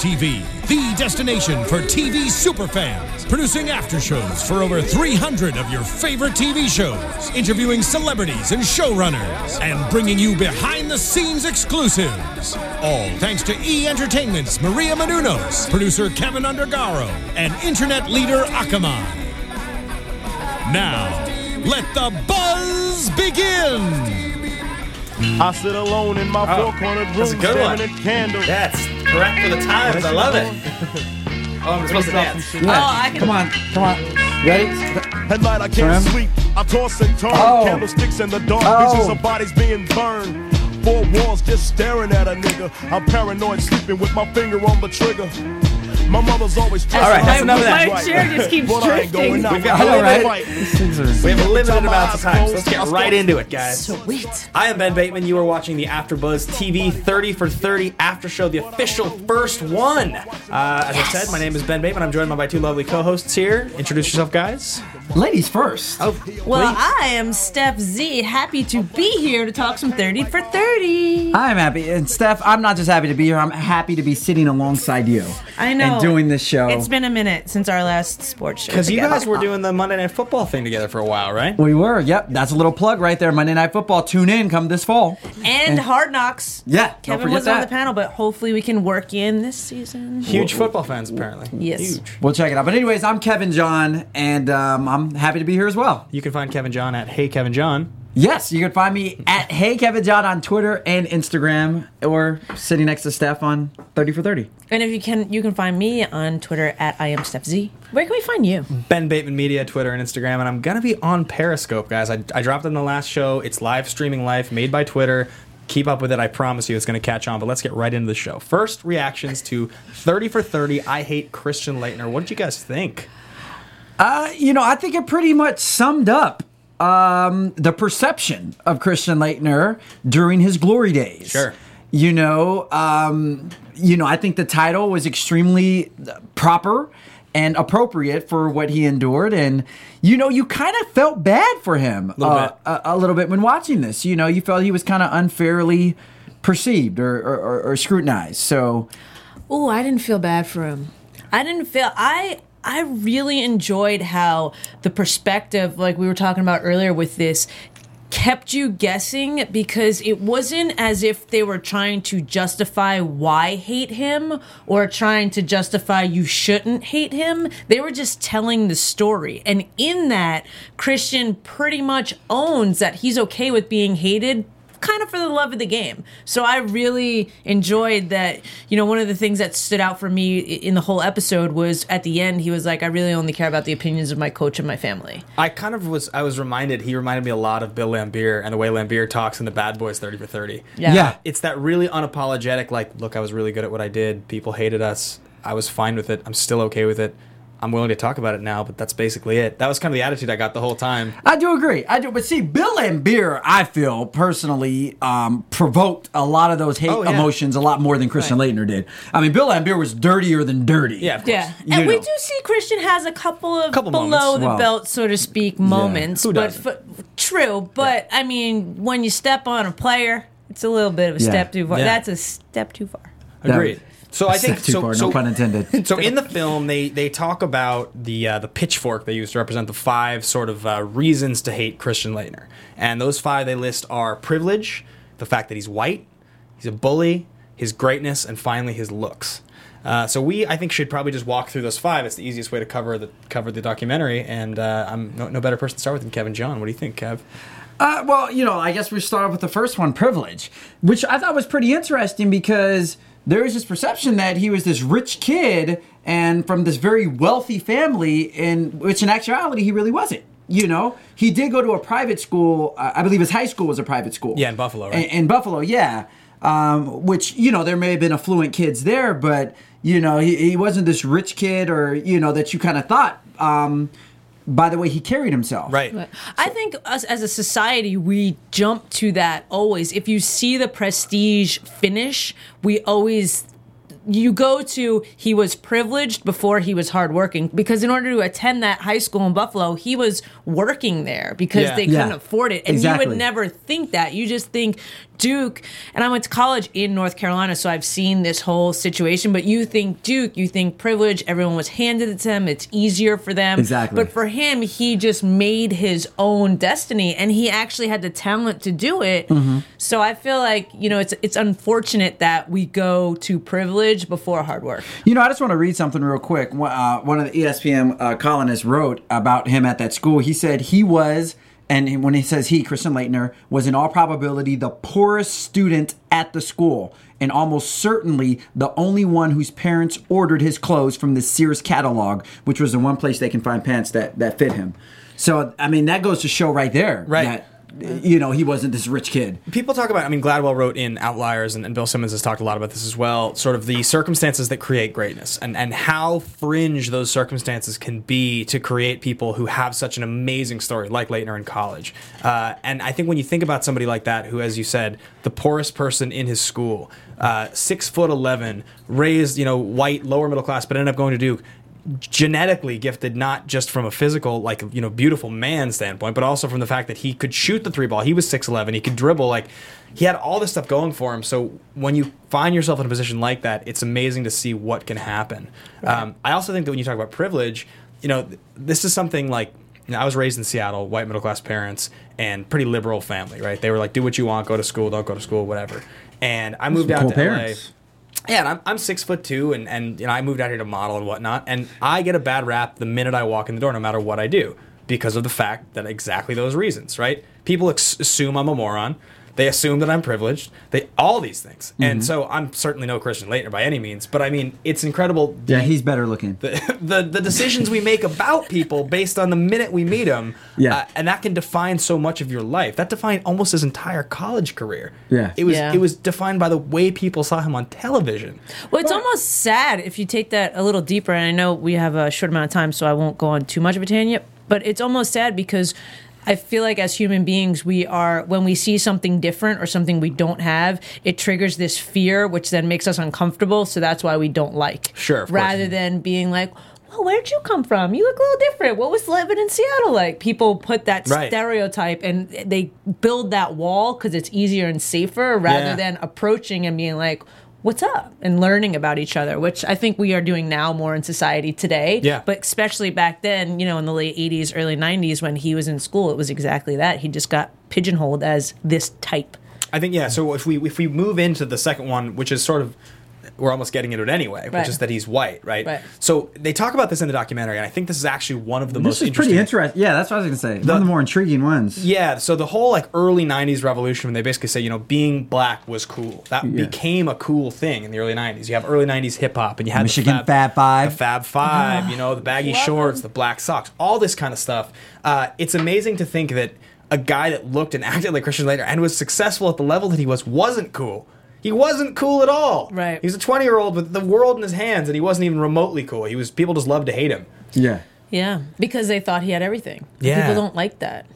TV, the destination for TV superfans, producing aftershows for over 300 of your favorite TV shows, interviewing celebrities and showrunners, and bringing you behind-the-scenes exclusives. All thanks to E Entertainment's Maria Menounos, producer Kevin Undergaro, and internet leader Akamai. Now, let the buzz begin. I sit alone in my Oh, four-cornered room, that's a good one. staring at candles. That's correct for the times. I love it. Oh, I'm supposed to dance. Oh, I can. Come on, come on. Ready? At night I can't Trim. sleep. I toss and turn. Oh. Candlesticks in the dark. Oh. Visions of bodies being burned. Four walls just staring at a nigga. I'm paranoid, sleeping with my finger on the trigger. My mother's always All right, that's My- enough of that. my chair just keeps But I drifting. We've got I a know limited- right. We have a limited amount of time, so let's get right into it, guys. Sweet. I am Ben Bateman. You are watching the AfterBuzz TV 30 for 30 After Show, the official first one. Uh, as I said, my name is Ben Bateman. I'm joined by my two lovely co-hosts here. Introduce yourself, guys. Ladies first. Oh, Well, please. I am Stef Z, happy to be here to talk some 30 for 30. I'm happy. And Stef, I'm not just happy to be here, I'm happy to be sitting alongside you. I know. And doing this show. It's been a minute since our last sports show. Because you guys were doing the Monday Night Football thing together for a while, right? we were, yep. That's a little plug right there. Monday Night Football. Tune in come this fall. And Hard Knocks. Yeah, don't Kevin forget was on the panel, but hopefully we can work in this season. Huge football fans, apparently. Yes. Huge. We'll check it out. But anyways, I'm Kevin John, and um, I'm happy to be here as well. You can find Kevin John at Hey Kevin John. Yes, you can find me at Hey Kevin John on Twitter and Instagram, or sitting next to Stef on 30 for 30. And if you can, you can find me on Twitter at I am Stef Z. Where can we find you? Ben Bateman Media, Twitter and Instagram, and I'm gonna be on Periscope, guys. I, I dropped it in the last show. It's live streaming live, made by Twitter. Keep up with it. I promise you, it's gonna catch on. But let's get right into the show. First reactions to 30 for 30. I hate Christian Laettner. What did you guys think? Uh, you know, I think it pretty much summed up um, the perception of Christian Laettner during his glory days. Sure. You know, um, you know, I think the title was extremely proper and appropriate for what he endured, and you know, you kind of felt bad for him Little uh. A, a little bit when watching this. You know, you felt he was kind of unfairly perceived or, or, or, or scrutinized. So, Oh, I didn't feel bad for him. I didn't feel I I really enjoyed how the perspective like we were talking about earlier with this kept you guessing because it wasn't as if they were trying to justify why hate him or trying to justify you shouldn't hate him. They were just telling the story. And in that, Christian pretty much owns that he's okay with being hated kind of for the love of the game. So I really enjoyed that. You know, one of the things that stood out for me in the whole episode was at the end, he was like, I really only care about the opinions of my coach and my family. I kind of was. I was reminded. He reminded me a lot of Bill Laimbeer and the way Laimbeer talks in the Bad Boys 30 for 30. Yeah. yeah. It's that really unapologetic. Like, look, I was really good at what I did. People hated us. I was fine with it. I'm still okay with it. I'm willing to talk about it now, but that's basically it. That was kind of the attitude I got the whole time. I do agree. I do, but see, Bill Laimbeer, I feel personally um, provoked a lot of those hate Oh, yeah. emotions a lot more than Christian Laettner did. I mean, Bill Laimbeer was dirtier than dirty. Yeah, of course. Yeah, You and we do see Christian has a couple of Couple below moments. the Well, belt, so to speak, moments. Who but doesn't? f- true, but I mean, when you step on a player, it's a little bit of a Yeah. step too far. Yeah. That's a step too far. Agreed. So I think too so, far, so, no pun intended. so in the film they they talk about the uh, the pitchfork they use to represent the five sort of uh, reasons to hate Christian Laettner, and those five they list are privilege, the fact that he's white, he's a bully, his greatness, and finally his looks. Uh, so we, I think, should probably just walk through those five. It's the easiest way to cover the cover the documentary, and uh, I'm no, no better person to start with than Kevin John. What do you think, Kev? Uh, well, you know, I guess we start off with the first one, privilege, which I thought was pretty interesting because there was this perception that he was this rich kid and from this very wealthy family, in which in actuality he really wasn't. You know, he did go to a private school. Uh, I believe his high school was a private school. Yeah, in Buffalo, right? In, in Buffalo, yeah. Um, which you know there may have been affluent kids there, but you know he, he wasn't this rich kid or you know that you kind of thought. Um, by the way he carried himself, Right. I think us as a society, we jump to that always. If you see the prestige finish, we always you go to he was privileged before he was hardworking because in order to attend that high school in Buffalo, he was working there because Yeah. they Yeah. couldn't afford it. And you would never think that. You just think Duke, and I went to college in North Carolina, so I've seen this whole situation. But you think Duke, you think privilege, everyone was handed it to them, it's easier for them. Exactly. But for him, he just made his own destiny, and he actually had the talent to do it. Mm-hmm. So I feel like you know it's it's unfortunate that we go to privilege before hard work. You know, I just want to read something real quick. One- Uh, one of the ESPN uh, columnists wrote about him at that school. He said he was, and when he says he, Christian Laettner, was in all probability the poorest student at the school, and almost certainly the only one whose parents ordered his clothes from the Sears catalog, which was the one place they can find pants that, that fit him. So, I mean, that goes to show right there Right. that, you know, he wasn't this rich kid. people talk about i mean gladwell wrote in outliers and, and bill simmons has talked a lot about this as well sort of the circumstances that create greatness and, and how fringe those circumstances can be to create people who have such an amazing story like laettner in college uh, and i think when you think about somebody like that who as you said the poorest person in his school uh, six foot 11 raised you know white lower middle class but ended up going to duke genetically gifted not just from a physical like you know beautiful man standpoint but also from the fact that he could shoot the three ball he was 6'11 he could dribble like he had all this stuff going for him so when you find yourself in a position like that it's amazing to see what can happen um, i also think that when you talk about privilege you know th- this is something like you know, I was raised in Seattle, white middle class parents, and pretty liberal family, right? They were like, do what you want, go to school, don't go to school, whatever. And I moved out cool to parents. LA. Yeah, I'm, I'm six foot two, and, and you know I moved out here to model and whatnot, and I get a bad rap the minute I walk in the door, no matter what I do, because of the fact that exactly those reasons, right? People ex- assume I'm a moron. They assume that I'm privileged. They all these things, Mm-hmm. and so I'm certainly no Christian Laettner by any means. But I mean, it's incredible. Yeah, he's better looking. the, the the decisions we make about people based on the minute we meet them, Yeah. uh, and that can define so much of your life. That defined almost his entire college career. Yeah. it was Yeah. it was defined by the way people saw him on television. Well, it's almost sad if you take that a little deeper. And I know we have a short amount of time, so I won't go on too much of a tangent. But it's almost sad because I feel like as human beings, we are when we see something different or something we don't have, it triggers this fear, which then makes us uncomfortable. So that's why we don't like. Sure, of course. Rather than being like. Well, where'd you come from? You look a little different. What was living in Seattle like? People put that Right. stereotype and they build that wall because it's easier and safer rather Yeah. than approaching and being like, what's up? And learning about each other, which I think we are doing now more in society today. Yeah. But especially back then, you know, in the late 80s, early 90s, when he was in school, it was exactly that. He just got pigeonholed as this type. I think yeah. So if we if we move into the second one, which is sort of we're almost getting into it anyway, which is that he's white, right? Right. So they talk about this in the documentary, and I think this is actually one of the most This is interesting. pretty interesting. Yeah, that's what I was going to say. One of the more intriguing ones. Yeah, so the whole like early '90s revolution, when they basically say, you know, being black was cool. That Yeah. became a cool thing in the early '90s. You have early '90s hip hop, and you had Michigan the Fab Five. the Fab Five, you know, the baggy shorts, the black socks, all this kind of stuff. Uh, it's amazing to think that a guy that looked and acted like Christian Slater and was successful at the level that he was wasn't cool. He wasn't cool at all. Right. He was a 20 year old with the world in his hands, and he wasn't even remotely cool. He was people just loved to hate him. Yeah. Yeah. Because they thought he had everything. Yeah. People don't like that.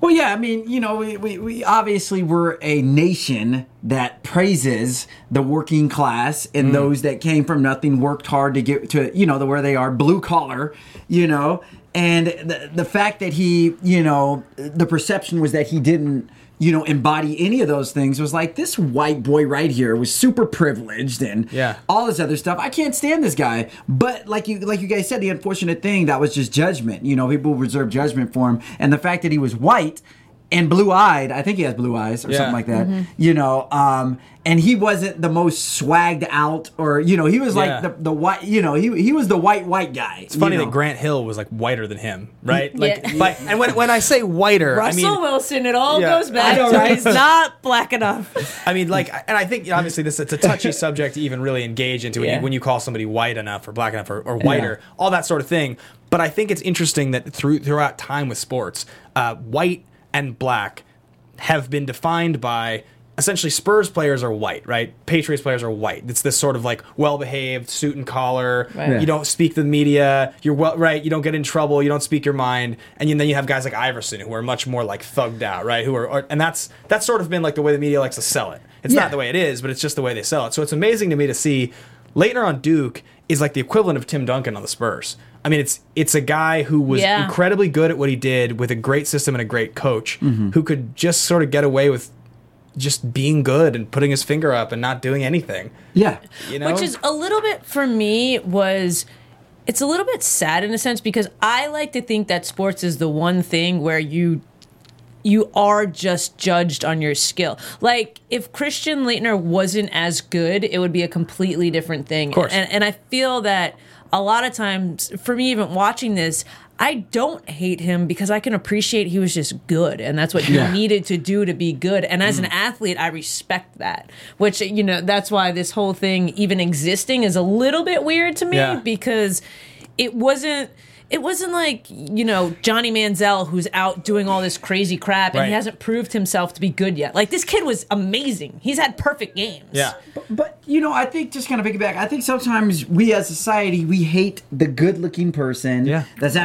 Well, yeah, I mean, you know, we, we, we obviously were a nation that praises the working class and mm. those that came from nothing, worked hard to get to, you know, the where they are, blue collar, you know, and the, the fact that he, you know, the perception was that he didn't, you know, embody any of those things was like this white boy right here was super privileged and Yeah. all this other stuff. I can't stand this guy. But like you like you guys said, the unfortunate thing that was just judgment. You know, people reserve judgment for him, and the fact that he was white and blue eyed. I think he has blue eyes or Yeah. something like that. You know, um, and he wasn't the most swagged out, or you know, he was like Yeah. the the white. You know, he he was the white white guy. It's funny that Grant Hill was like whiter than him, right? Like, Yeah. but and when, when I say whiter, Russell I mean Wilson, it all Yeah. goes back know, to right? he's not black enough. I mean, like, and I think obviously this it's a touchy subject to even really engage into when, Yeah. you, when you call somebody white enough or black enough or, or whiter, all that sort of thing. But I think it's interesting that through throughout time with sports, uh, white and black have been defined by essentially Spurs players are white, right? Patriots players are white. It's this sort of like well behaved suit and collar. Right. Yeah. You don't speak to the media. You're well right. You don't get in trouble. You don't speak your mind. And then you have guys like Iverson who are much more like thugged out, right? Who are, are and that's that's sort of been like the way the media likes to sell it. It's Yeah. not the way it is, but it's just the way they sell it. So it's amazing to me to see Laettner on Duke is like the equivalent of Tim Duncan on the Spurs. I mean, it's it's a guy who was Yeah. incredibly good at what he did with a great system and a great coach, Mm-hmm. who could just sort of get away with just being good and putting his finger up and not doing anything. Yeah. You know, Which is a little bit for me was it's a little bit sad in a sense because I like to think that sports is the one thing where you you are just judged on your skill. Like if Christian Laettner wasn't as good, it would be a completely different thing. Of course. And and I feel that a lot of times for me even watching this I don't hate him because I can appreciate he was just good and that's what he Yeah. needed to do to be good. And as an Mm. athlete, I respect that. Which you know, that's why this whole thing even existing is a little bit weird to me Yeah. because it wasn't it wasn't like, you know, Johnny Manziel who's out doing all this crazy crap and Right. he hasn't proved himself to be good yet. Like this kid was amazing. He's had perfect games. yeah. But you know, I think just kind of piggyback. I think sometimes we as society we hate the good-looking person. Yeah. That's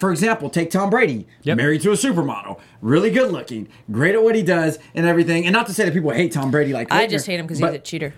for example, take Tom Brady, Yep. married to a supermodel, really good-looking, great at what he does and everything. And not to say that people hate Tom Brady like I just hate him because he's a cheater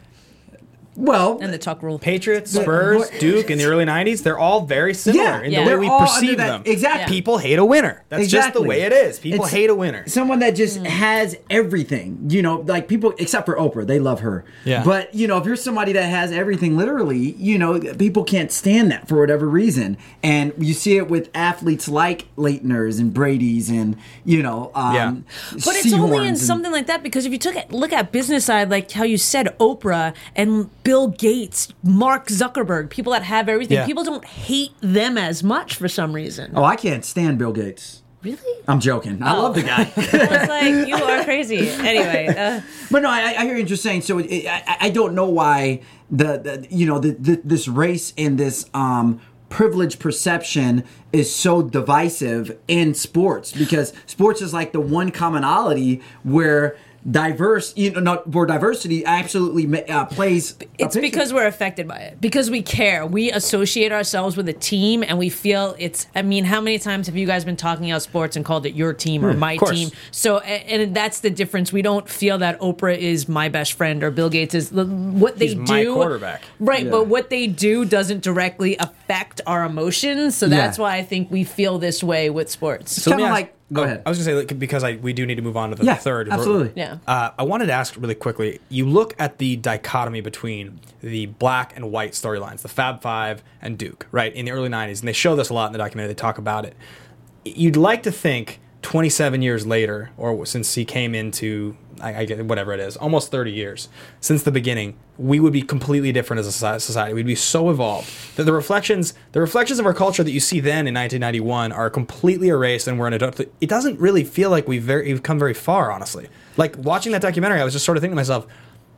well. and the tuck rule. Patriots, Spurs, Duke in the early '90s, they're all very similar Yeah, in yeah. the way They're we perceive that- them. exactly. People hate a winner. That's just the way it is. People It's hate a winner. Someone that just has everything, you know, like people except for Oprah, they love her. Yeah. But you know, if you're somebody that has everything, literally, you know, people can't stand that for whatever reason, and you see it with athletes like Laettners and Brady's, and you know, um, Yeah. But it's only Seahorns in and- something like that because if you took it, look at business side, like how you said Oprah and Bill Gates, Mark Zuckerberg, people that have everything, Yeah. people don't hate them as much for some reason. Oh, I can't stand Bill Gates. Really? I'm joking. I love the guy. I was like, you are crazy. Anyway, uh, But no, I, I hear what you're saying. So it, I, I don't know why the, the you know the, the, this race and this um, privilege perception is so divisive in sports because sports is like the one commonality where diverse you know not where diversity absolutely uh, plays. it's picture. because we're affected by it. Because we care. We associate ourselves with a team and we feel it's I mean, how many times have you guys been talking about sports and called it your team or my Hmm, team? So a- and that's the difference. We don't feel that Oprah is my best friend or Bill Gates is what they He's do. my quarterback. Right, Yeah. but what they do doesn't directly affect our emotions. So that's Yeah. why I think we feel this way with sports. So kinda like- go oh, ahead. I was gonna say like, because I we do need to move on to the Yeah, third. absolutely. Yeah. Uh, I wanted to ask really quickly. You look at the dichotomy between the black and white storylines, the Fab Five and Duke, right in the early '90s, and they show this a lot in the documentary. They talk about it. You'd like to think 27 years later, or since he came into, I, I get whatever it is, almost 30 years since the beginning, we would be completely different as a society. We'd be so evolved that the reflections, the reflections of our culture that you see then in 1991 are completely erased, and we're an adult. It doesn't really feel like we've very, we've come very far, honestly. Like watching that documentary, I was just sort of thinking to myself,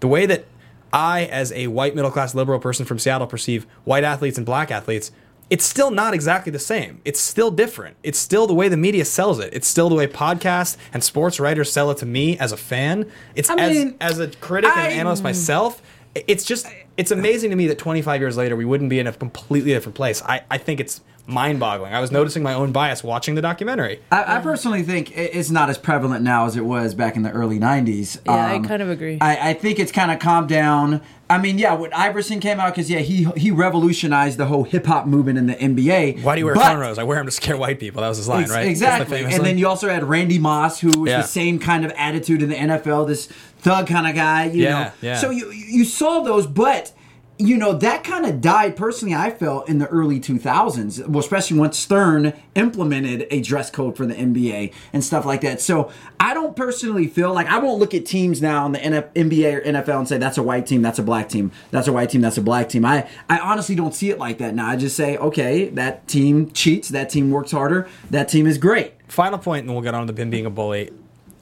the way that I, as a white middle class liberal person from Seattle, perceive white athletes and black athletes, it's still not exactly the same. It's still different. It's still the way the media sells it. It's still the way podcasts and sports writers sell it to me as a fan. It's I as mean, as a critic and I- an analyst myself. It's just it's amazing to me that 25 years later we wouldn't be in a completely different place. I, I think it's mind-boggling. I was noticing my own bias watching the documentary. I, I personally think it's not as prevalent now as it was back in the early '90s. Yeah, I um, kind of agree. I, I think it's kind of calmed down. I mean, yeah, when Iverson came out, because yeah, he he revolutionized the whole hip hop movement in the NBA. Why do you wear but- cornrows? I wear them to scare white people. That was his line, Ex- right? That's the Exactly. And line. then you also had Randy Moss, who was Yeah. the same kind of attitude in the NFL, this thug kind of guy, you Yeah, know. yeah. So you you saw those, but you know that kind of died. Personally, I felt in the early 2000s, well, especially once Stern implemented a dress code for the NBA and stuff like that. So I don't personally feel like I won't look at teams now in the NF- NBA or NFL and say that's a white team, that's a black team, that's a white team, that's a black team. I I honestly don't see it like that now. I just say, okay, that team cheats, that team works harder, that team is great. final point, and we'll get on to him being a bully.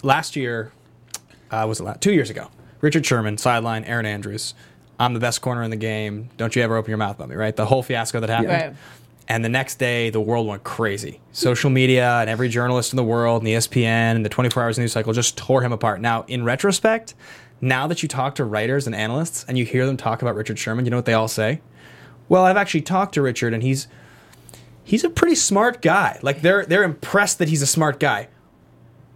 Last year, uh, was it two years ago? Richard Sherman sideline Erin Andrews. I'm the best corner in the game. Don't you ever open your mouth about me, right? The whole fiasco that happened. Right. And the next day, the world went crazy. Social media and every journalist in the world, and E ESPN and the 24 Hours News Cycle just tore him apart. Now, in retrospect, now that you talk to writers and analysts and you hear them talk about Richard Sherman, you know what they all say? Well, I've actually talked to Richard, and he's he's a pretty smart guy. Like they're they're impressed that he's a smart guy.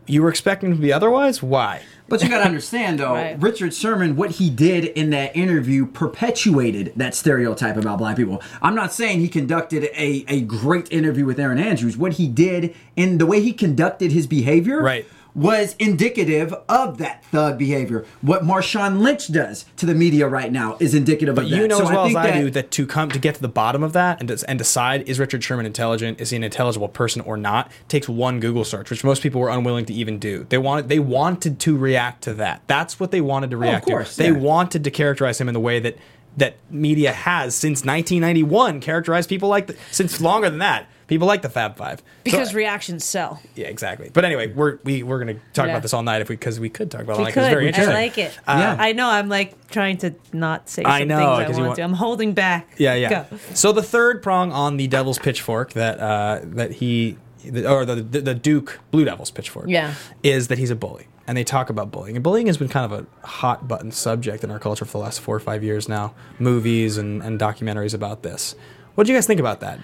You were expecting to be otherwise? Why? But you got to understand, though, Right. Richard Sherman, what he did in that interview perpetuated that stereotype about black people. I'm not saying he conducted a, a great interview with Erin Andrews. What he did and the way he conducted his behavior Right. Was indicative of that thug behavior. What Marshawn Lynch does to the media right now is indicative of that. You know So as well as I that- do that to come to get to the bottom of that and des- and decide is Richard Sherman intelligent, is he an intelligible person or not, takes one Google search, which most people were unwilling to even do. They wanted they wanted to react to that. That's what they wanted to oh, react course, to. They yeah. wanted to characterize him in the way that that media has since 1991 characterized people like the, since longer than that. People like the Fab Five So- Because reactions sell. yeah, exactly. But anyway, we're we, we're gonna talk Yeah. about this all night if we because we could talk about it all We night 'cause it's could. very I like it. Yeah. I know. I'm like trying to not say I know, things I 'cause you want, want- to. I'm holding back. Yeah, yeah. Go. So the third prong on the Devil's pitchfork that uh, that he the, or the, the the Duke Blue Devils pitchfork, Yeah. is that he's a bully, and they talk about bullying. And bullying has been kind of a hot button subject in our culture for the last four or five years now. Movies and, and documentaries about this. What do you guys think about that?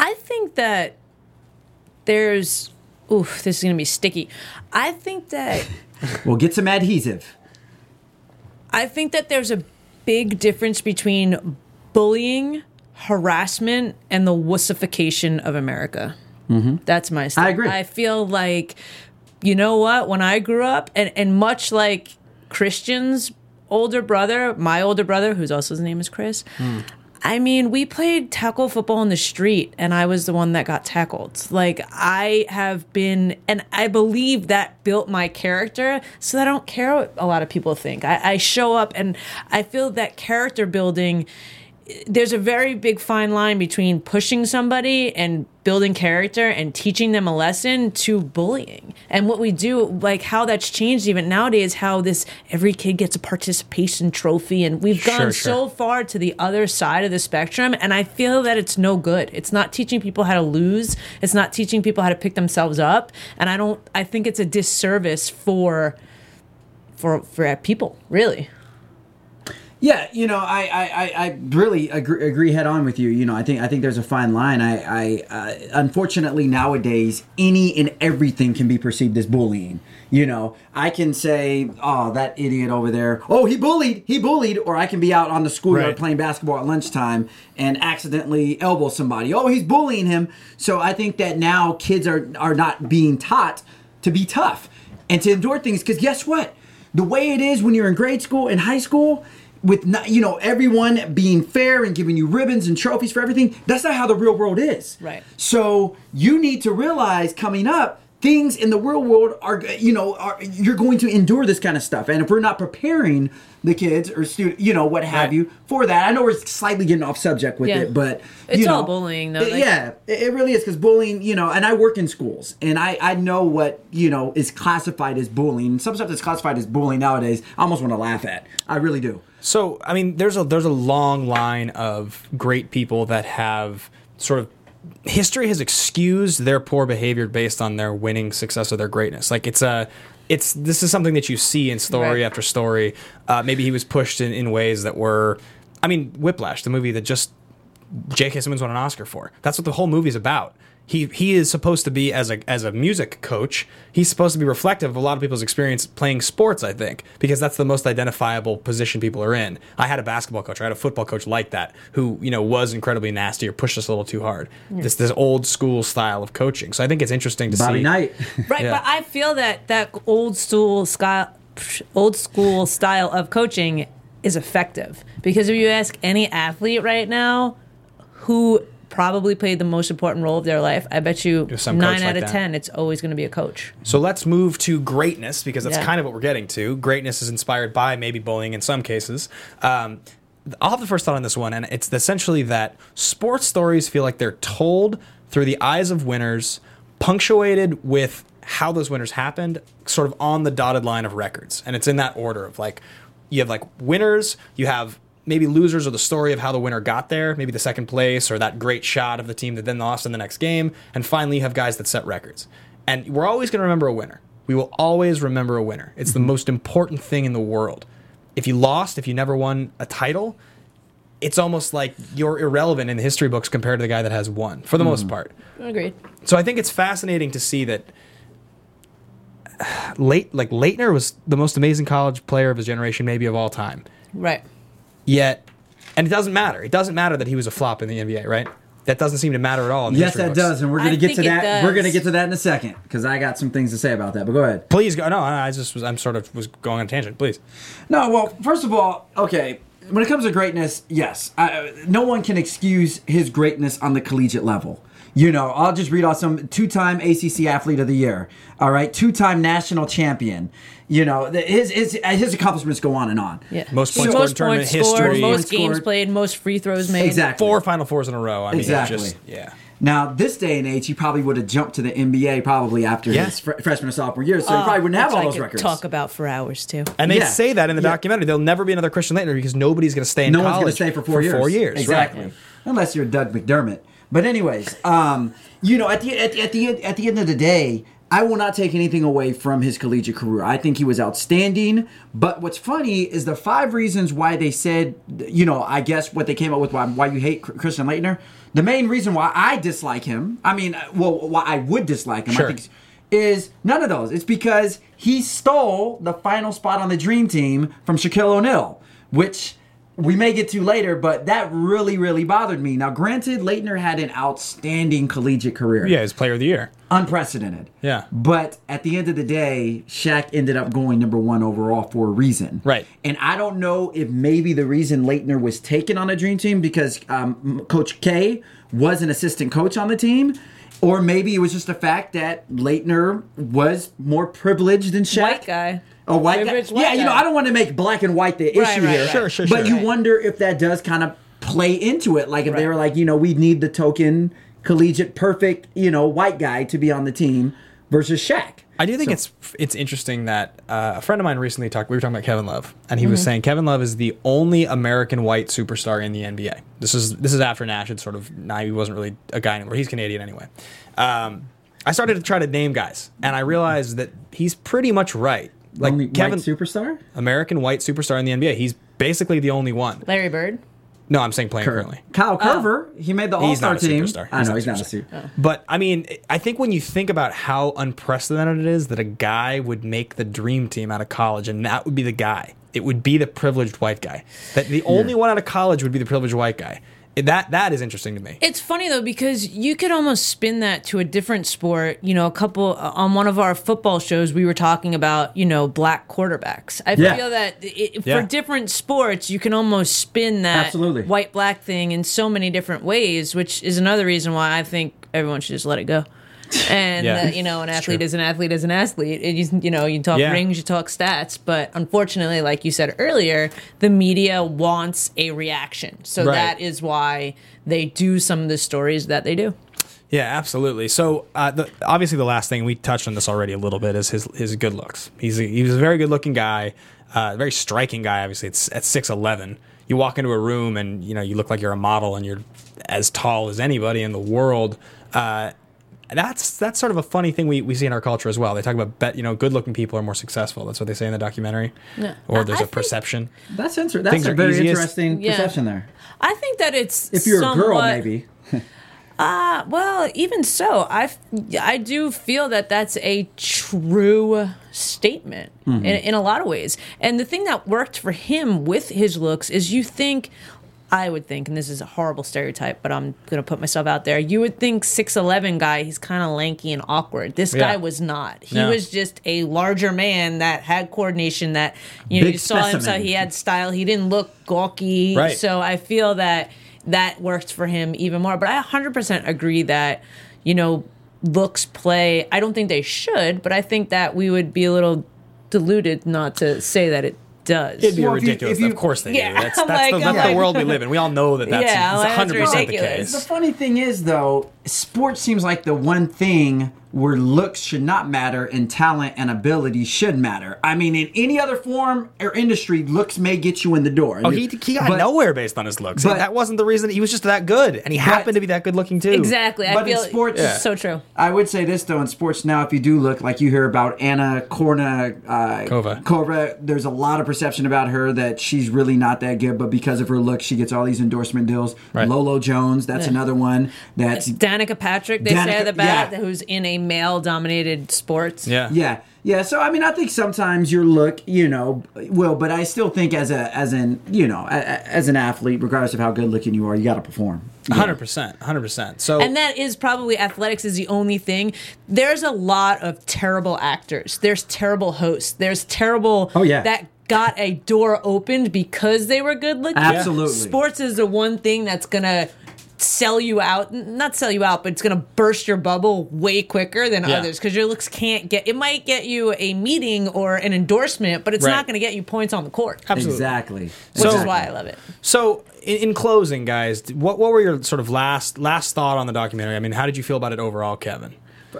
I think that there's. Oof, this is going to be sticky. I think that. Well, get some adhesive. I think that there's a big difference between bullying, harassment, and the wussification of America. Mm-hmm. That's my style. I agree. I feel like, you know what? When I grew up, and, and much like Christian's older brother, my older brother, whose also his name is Chris, I mean, we played tackle football in the street, and I was the one that got tackled. Like, I have been, and I believe that built my character so I don't care what a lot of people think. I, I show up, and I feel that character building there's a very big fine line between pushing somebody and building character and teaching them a lesson to bullying. And what we do, like how that's changed even nowadays, how this every kid gets a participation trophy, and we've gone Sure, so far to the other side of the spectrum. And I feel that it's no good. It's not teaching people how to lose. It's not teaching people how to pick themselves up. And I don't. I think it's a disservice for for for people, really. Yeah, you know, I, I, I, really agree, agree head on with you. You know, I think I think there's a fine line. I, I uh, unfortunately nowadays any and everything can be perceived as bullying. You know, I can say, "Oh, that idiot over there. Oh, he bullied. He bullied." Or I can be out on the schoolyard Right. playing basketball at lunchtime and accidentally elbow somebody. Oh, he's bullying him. So I think that now kids are are not being taught to be tough and to endure things. Because guess what? The way it is when you're in grade school and high school, with not, you know everyone being fair and giving you ribbons and trophies for everything, that's not how the real world is. Right. So you need to realize coming up, things in the real world are you know are you're going to endure this kind of stuff, and if we're not preparing the kids or student, you know what have Right. you for that, I know we're slightly getting off subject with Yeah. it, but It's you know, all bullying, though, it- like- yeah, it it really is because bullying, you know, and I work in schools and I, I know what, you know, is classified as bullying. Some stuff that's classified as bullying nowadays, I almost want to laugh at. I really do. So, I mean, there's a there's a long line of great people that have sort of history has excused their poor behavior based on their winning success or their greatness. Like it's a it's this is something that you see in story Right. after story. Uh, maybe he was pushed in, in ways that were, I mean, Whiplash, the movie that just J.K. Simmons won an Oscar for. That's what the whole movie's about. He he is supposed to be as a as a music coach. He's supposed to be reflective of a lot of people's experience playing sports. I think because that's the most identifiable position people are in. I had a basketball coach. I had a football coach like that who you know was incredibly nasty or pushed us a little too hard. This this old school style of coaching. So I think it's interesting to Bobby see. Knight. Right, Yeah. but I feel that that old school style, old school style of coaching is effective because if you ask any athlete right now who probably played the most important role of their life, I bet you nine out like of that. ten, it's always going to be a coach. So let's move to greatness because that's Yeah. kind of what we're getting to. Greatness is inspired by maybe bullying in some cases. Um, I'll have the first thought on this one, and it's essentially that sports stories feel like they're told through the eyes of winners, punctuated with how those winners happened, sort of on the dotted line of records. And it's in that order of like, you have like winners, you have maybe losers or the story of how the winner got there, maybe the second place or that great shot of the team that then lost in the next game, and finally you have guys that set records. And we're always going to remember a winner. We will always remember a winner. It's the mm-hmm. most important thing in the world. If you lost, if you never won a title, it's almost like you're irrelevant in the history books compared to the guy that has won, for the most mm-hmm. part. Agreed. So I think it's fascinating to see that late like Laettner was the most amazing college player of his generation, maybe of all time. Right. Yet, and it doesn't matter. It doesn't matter that he was a flop in the NBA, right? That doesn't seem to matter at all. In the Yes, that books. does, and we're gonna get to think it that. We're gonna get to that in a second because I got some things to say about that. But go ahead. Please go. No, I just was. I'm sort of was going on a tangent. Please. No, well, first of all, okay. When it comes to greatness, yes, I, no one can excuse his greatness on the collegiate level. You know, I'll just read off some two-time ACC Athlete of the Year. All right, two-time national champion. You know, his his his accomplishments go on and on. Yeah. Most points scored in most tournament points scored, history. most Points games scored. played, most free throws made. Exactly. Four Final Fours in a row. I mean, Exactly. Just, yeah. Now, this day and age, he probably would have jumped to the NBA probably after Yeah. his fr- freshman or sophomore year, so he oh, probably wouldn't have Which all I those could records. Talk about for hours too. And they Yeah. say that in the Yeah. documentary. There'll never be another Christian Laettner because nobody's going to stay in no one's going to stay for four years. Four years, right. exactly. Unless you're Doug McDermott. But anyways, um, you know, at the at, the, at the end, at the end of the day, I will not take anything away from his collegiate career. I think he was outstanding. But what's funny is the five reasons why they said, you know, I guess what they came up with why, why you hate Christian Laettner. The main reason why I dislike him, I mean, well, why I would dislike him, Sure. I think, is none of those. It's because he stole the final spot on the Dream Team from Shaquille O'Neal, which we may get to later, but that really, really bothered me. Now, granted, Laettner had an outstanding collegiate career. Yeah, he's player of the year. Unprecedented. Yeah. But at the end of the day, Shaq ended up going number one overall for a reason. Right. And I don't know if maybe the reason Laettner was taken on a dream team because um, Coach K was an assistant coach on the team. Or maybe it was just the fact that Laettner was more privileged than Shaq. White guy. A white guy. White Yeah, you know. I don't want to make black and white the Right, issue right, here. right. Sure, sure, But sure. you Right. wonder if that does kind of play into it. Like if they Right. were like, you know, we need the token collegiate perfect, you know, white guy to be on the team versus Shaq. I do think So- it's it's interesting that uh, a friend of mine recently talked. We were talking about Kevin Love, and he Mm-hmm. was saying Kevin Love is the only American white superstar in the NBA. This is this is after Nash had sort of nah, he wasn't really a guy anymore. He's Canadian anyway. Um, I started to try to name guys, and I realized that he's pretty much right. Like Only Kevin, white superstar? American white superstar in the NBA. He's basically the only one. Larry Bird. No, I'm saying playing currently. Kyle oh. Korver, he made the All He's Star not a team. superstar. I He's know not he's a not a superstar. super. Oh. But I mean, I think when you think about how unprecedented it is that a guy would make the dream team out of college, and that would be the guy, it would be the privileged white guy. That the only one out of college would be the privileged white guy. That that is interesting to me. It's funny though because you could almost spin that to a different sport. You know, a couple uh, on one of our football shows, we were talking about you know black quarterbacks. I Yeah. feel that it, Yeah. for different sports, you can almost spin that Absolutely. white black thing in so many different ways, which is another reason why I think everyone should just let it go. And Yeah. uh, you know, an athlete true. is an athlete is an athlete. And you, you know, you talk Yeah. rings, you talk stats, but unfortunately, like you said earlier, the media wants a reaction. So Right. that is why they do some of the stories that they do. Yeah, absolutely. So, uh, the, obviously, the last thing we touched on this already a little bit is his his good looks. He's a, he was a very good looking guy, uh, very striking guy. Obviously, it's at six eleven. You walk into a room and you know you look like you're a model and you're as tall as anybody in the world. Uh, that's that's sort of a funny thing we, we see in our culture as well. They talk about bet you know good looking people are more successful. That's what they say in the documentary. Yeah. Or there's I a perception. That's inter- That's Things a are very easiest. interesting Yeah. perception there. I think that it's If you're a girl, maybe. Uh, well, even so, I I do feel that that's a true statement Mm-hmm. in, in a lot of ways. And the thing that worked for him with his looks is you think, I would think, and this is a horrible stereotype, but I'm going to put myself out there. You would think 6'11 guy, he's kind of lanky and awkward. This Yeah. guy was not. He No. was just a larger man that had coordination, that, you know, Big you saw him, so he had style. He didn't look gawky. Right. So I feel that that worked for him even more. But I 100% agree that, you know, looks play. I don't think they should, but I think that we would be a little deluded not to say that it does. It'd be Well, if you- ridiculous. if you- of course they Yeah, do. That's, that's, like- the, I'm the world we live in. We all know that that's Yeah, 100% the ridiculous. The funny thing is, though, sports seems like the one thing where looks should not matter and talent and ability should matter. I mean, in any other form or industry, looks may get you in the door. Oh, he, he got But- nowhere based on his looks. but- that wasn't the reason. He was just that good, and he happened to be that good looking too. Exactly. I But in feel sports- it's so true. I would say this though in sports now, if you do look like you hear about Anna Korna uh, Kova. Kova, there's a lot of perception about her that she's really not that good, but because of her look, she gets all these endorsement deals. Right. Lolo Jones, that's Yeah. another one. That's Danica Patrick, they say Danica- at the back, yeah. who's in a male dominated sports. Yeah. Yeah, yeah. So I mean, I think sometimes your look, you know, will, but I still think as a as an you know a, a- as an athlete, regardless of how good looking you are, you got to perform. Hundred percent, hundred percent. So And that is probably athletics is the only thing. There's a lot of terrible actors. There's terrible hosts. There's terrible Oh, yeah. that got a door opened because they were good looking. Absolutely. Sports is the one thing that's gonna sell you out not sell you out but it's gonna burst your bubble way quicker than Yeah. others because your looks can't get it might get you a meeting or an endorsement but it's Right. not gonna get you points on the court absolutely. Exactly. which So- is why i love it So, in, in closing, guys, what what were your sort of last last thought on the documentary? I mean, how did you feel about it overall, Kevin?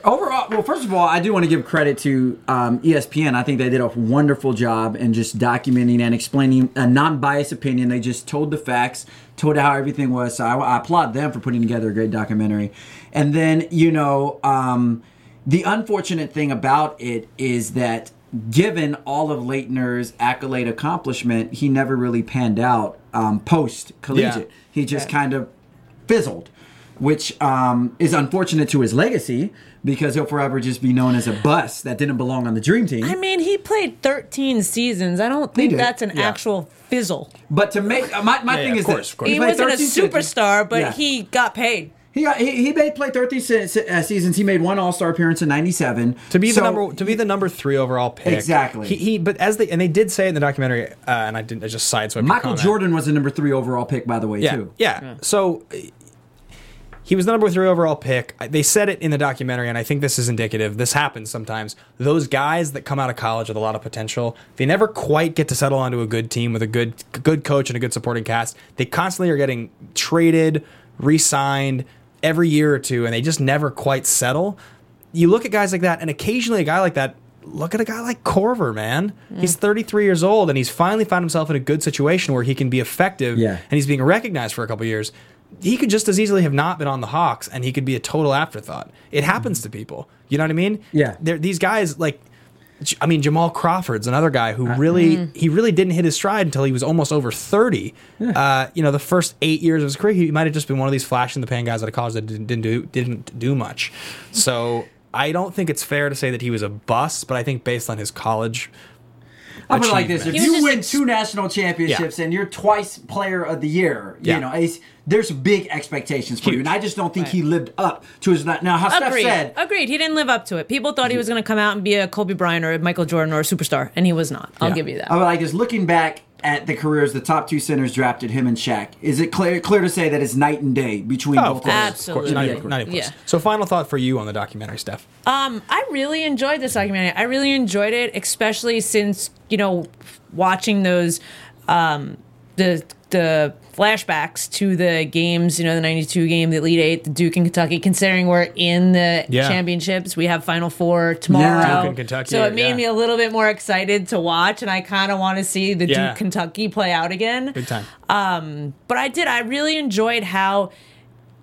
Overall, well, first of all, I do want to give credit to um, ESPN. I think they did a wonderful job in just documenting and explaining a non-biased opinion. They just told the facts, told how everything was. So I, I applaud them for putting together a great documentary. And then, you know, um, the unfortunate thing about it is that given all of Laettner's accolade accomplishment, he never really panned out um, post collegiate. Yeah. He just kind of fizzled, which um, is unfortunate to his legacy because he'll forever just be known as a bust that didn't belong on the dream team. i mean he played 13 seasons i don't think that's an Yeah. actual fizzle but to make uh, my, my Yeah, thing yeah, is course, that of course. he wasn't a 13 seasons. superstar but Yeah. he got paid He, got, he he made play 13 se- se- uh, seasons. He made one All Star appearance in '97. To be the number to be the number three overall pick, Exactly. He, he but as they and they did say in the documentary, uh, and I didn't I just sideswiped. Michael. Jordan was the number three overall pick, by the way, Yeah, too. yeah. So uh, he was the number three overall pick. They said it in the documentary, and I think this is indicative. This happens sometimes. Those guys that come out of college with a lot of potential, they never quite get to settle onto a good team with a good good coach and a good supporting cast. They constantly are getting traded, re-signed every year or two, and they just never quite settle. You look at guys like that, and occasionally a guy like that. Look at a guy like Korver, man. He's 33 years old, and he's finally found himself in a good situation where he can be effective Yeah. and he's being recognized for a couple years. He could just as easily have not been on the Hawks, and he could be a total afterthought. It happens to people. You know what I mean? Yeah. They're, these guys, like, I mean, Jamal Crawford's another guy who really he really didn't hit his stride until he was almost over thirty. Uh, you know, the first eight years of his career, he might have just been one of these flash in the pan guys out of college that didn't, didn't do didn't do much. So I don't think it's fair to say that he was a bust, but I think based on his college. I put it like this: if achievements- He was you win two national championships and you're twice player of the year, Yeah. you know, it's, there's big expectations for you, and I just don't think he lived up to his. Now, how Stef Agreed. said, Agreed. He didn't live up to it. People thought he was going to come out and be a Kobe Bryant or a Michael Jordan or a superstar, and he was not. I'll Yeah. give you that. I would like this looking back at the careers, the top two centers drafted him and Shaq. Is it clear clear to say that it's night and day between Oh, both of course, those? Absolutely. Not Yeah, even, not even. Yeah. So, final thought for you on the documentary, Stef. Um, I really enjoyed this documentary. I really enjoyed it, especially since you know watching those um, the the flashbacks to the games. You know, the '92 game, the Elite Eight, the Duke and Kentucky. Considering we're in the Yeah. championships, we have Final Four tomorrow. Yeah. Duke and Kentucky, so it made yeah. me a little bit more excited to watch, and I kind of want to see the. Duke Kentucky play out again. Big time. Um, but I did. I really enjoyed how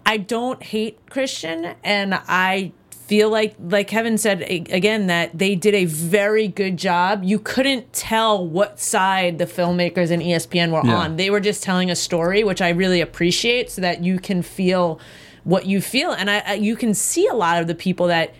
I don't hate Christian, and I feel like, like Kevin said again, that they did a very good job. You couldn't tell what side the filmmakers and ESPN were Yeah. on. They were just telling a story, which I really appreciate, so that you can feel what you feel, and I, I you can see a lot of the people that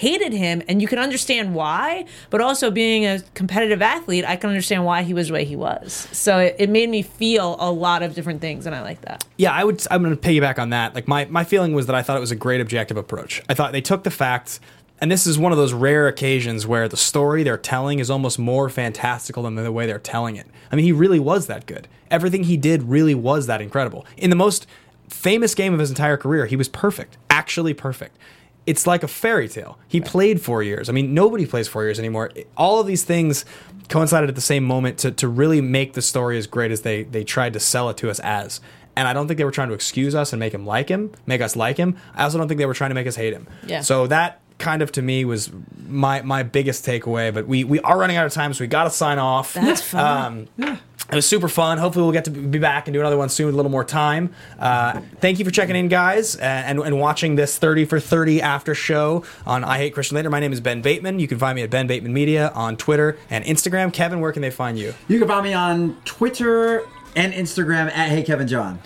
hated him and you can understand why but also being a competitive athlete i can understand why he was the way he was so it, it made me feel a lot of different things and i like that Yeah, I would. I'm going to piggyback on that. Like my my feeling was that I thought it was a great objective approach. I thought they took the facts, and this is one of those rare occasions where the story they're telling is almost more fantastical than the way they're telling it. I mean, he really was that good. Everything he did really was that incredible. In the most famous game of his entire career, he was perfect, actually perfect. It's like a fairy tale. He played four years. I mean, nobody plays four years anymore. All of these things coincided at the same moment to, to really make the story as great as they they tried to sell it to us as. And I don't think they were trying to excuse us and make him like him, make us like him. I also don't think they were trying to make us hate him. Yeah. So that kind of to me was my my biggest takeaway. But we we are running out of time, so we got to sign off. That's fine. Um, It was super fun. Hopefully, we'll get to be back and do another one soon with a little more time. Uh, thank you for checking in, guys, uh, and, and watching this 30 for 30 after show on I Hate Christian Laettner. My name is Ben Bateman. You can find me at Ben Bateman Media on Twitter and Instagram. Kevin, where can they find you? You can find me on Twitter and Instagram at Hey Kevin John.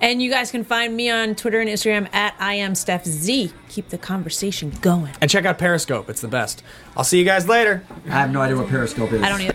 And you guys can find me on Twitter and Instagram at I am Stef Z. Keep the conversation going. And check out Periscope. It's the best. I'll see you guys later. I have no idea what Periscope is. I don't either.